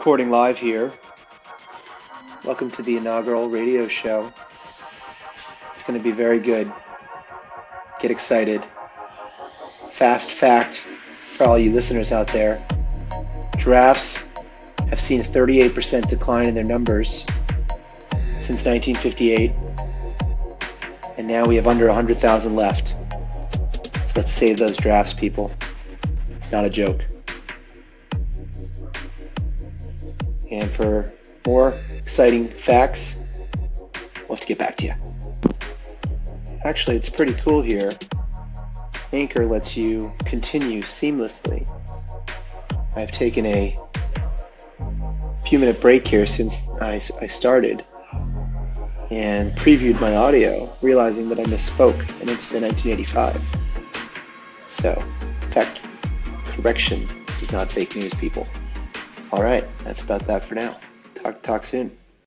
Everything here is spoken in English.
recording live here. Welcome to the inaugural radio show. It's going to be very good. Get excited. Fast fact for all you listeners out there drafts have seen a 38% decline in their numbers since 1958, and now we have under 100,000 left. So let's save those drafts, people. It's not a joke. And for more exciting facts, we'll have to get back to you. Actually, it's pretty cool here. Anchor lets you continue seamlessly. I've taken a few minute break here since I, I started and previewed my audio, realizing that I misspoke, and it's the 1985. So, in fact, correction, this is not fake news, people. All right, that's about that for now. Talk talk soon.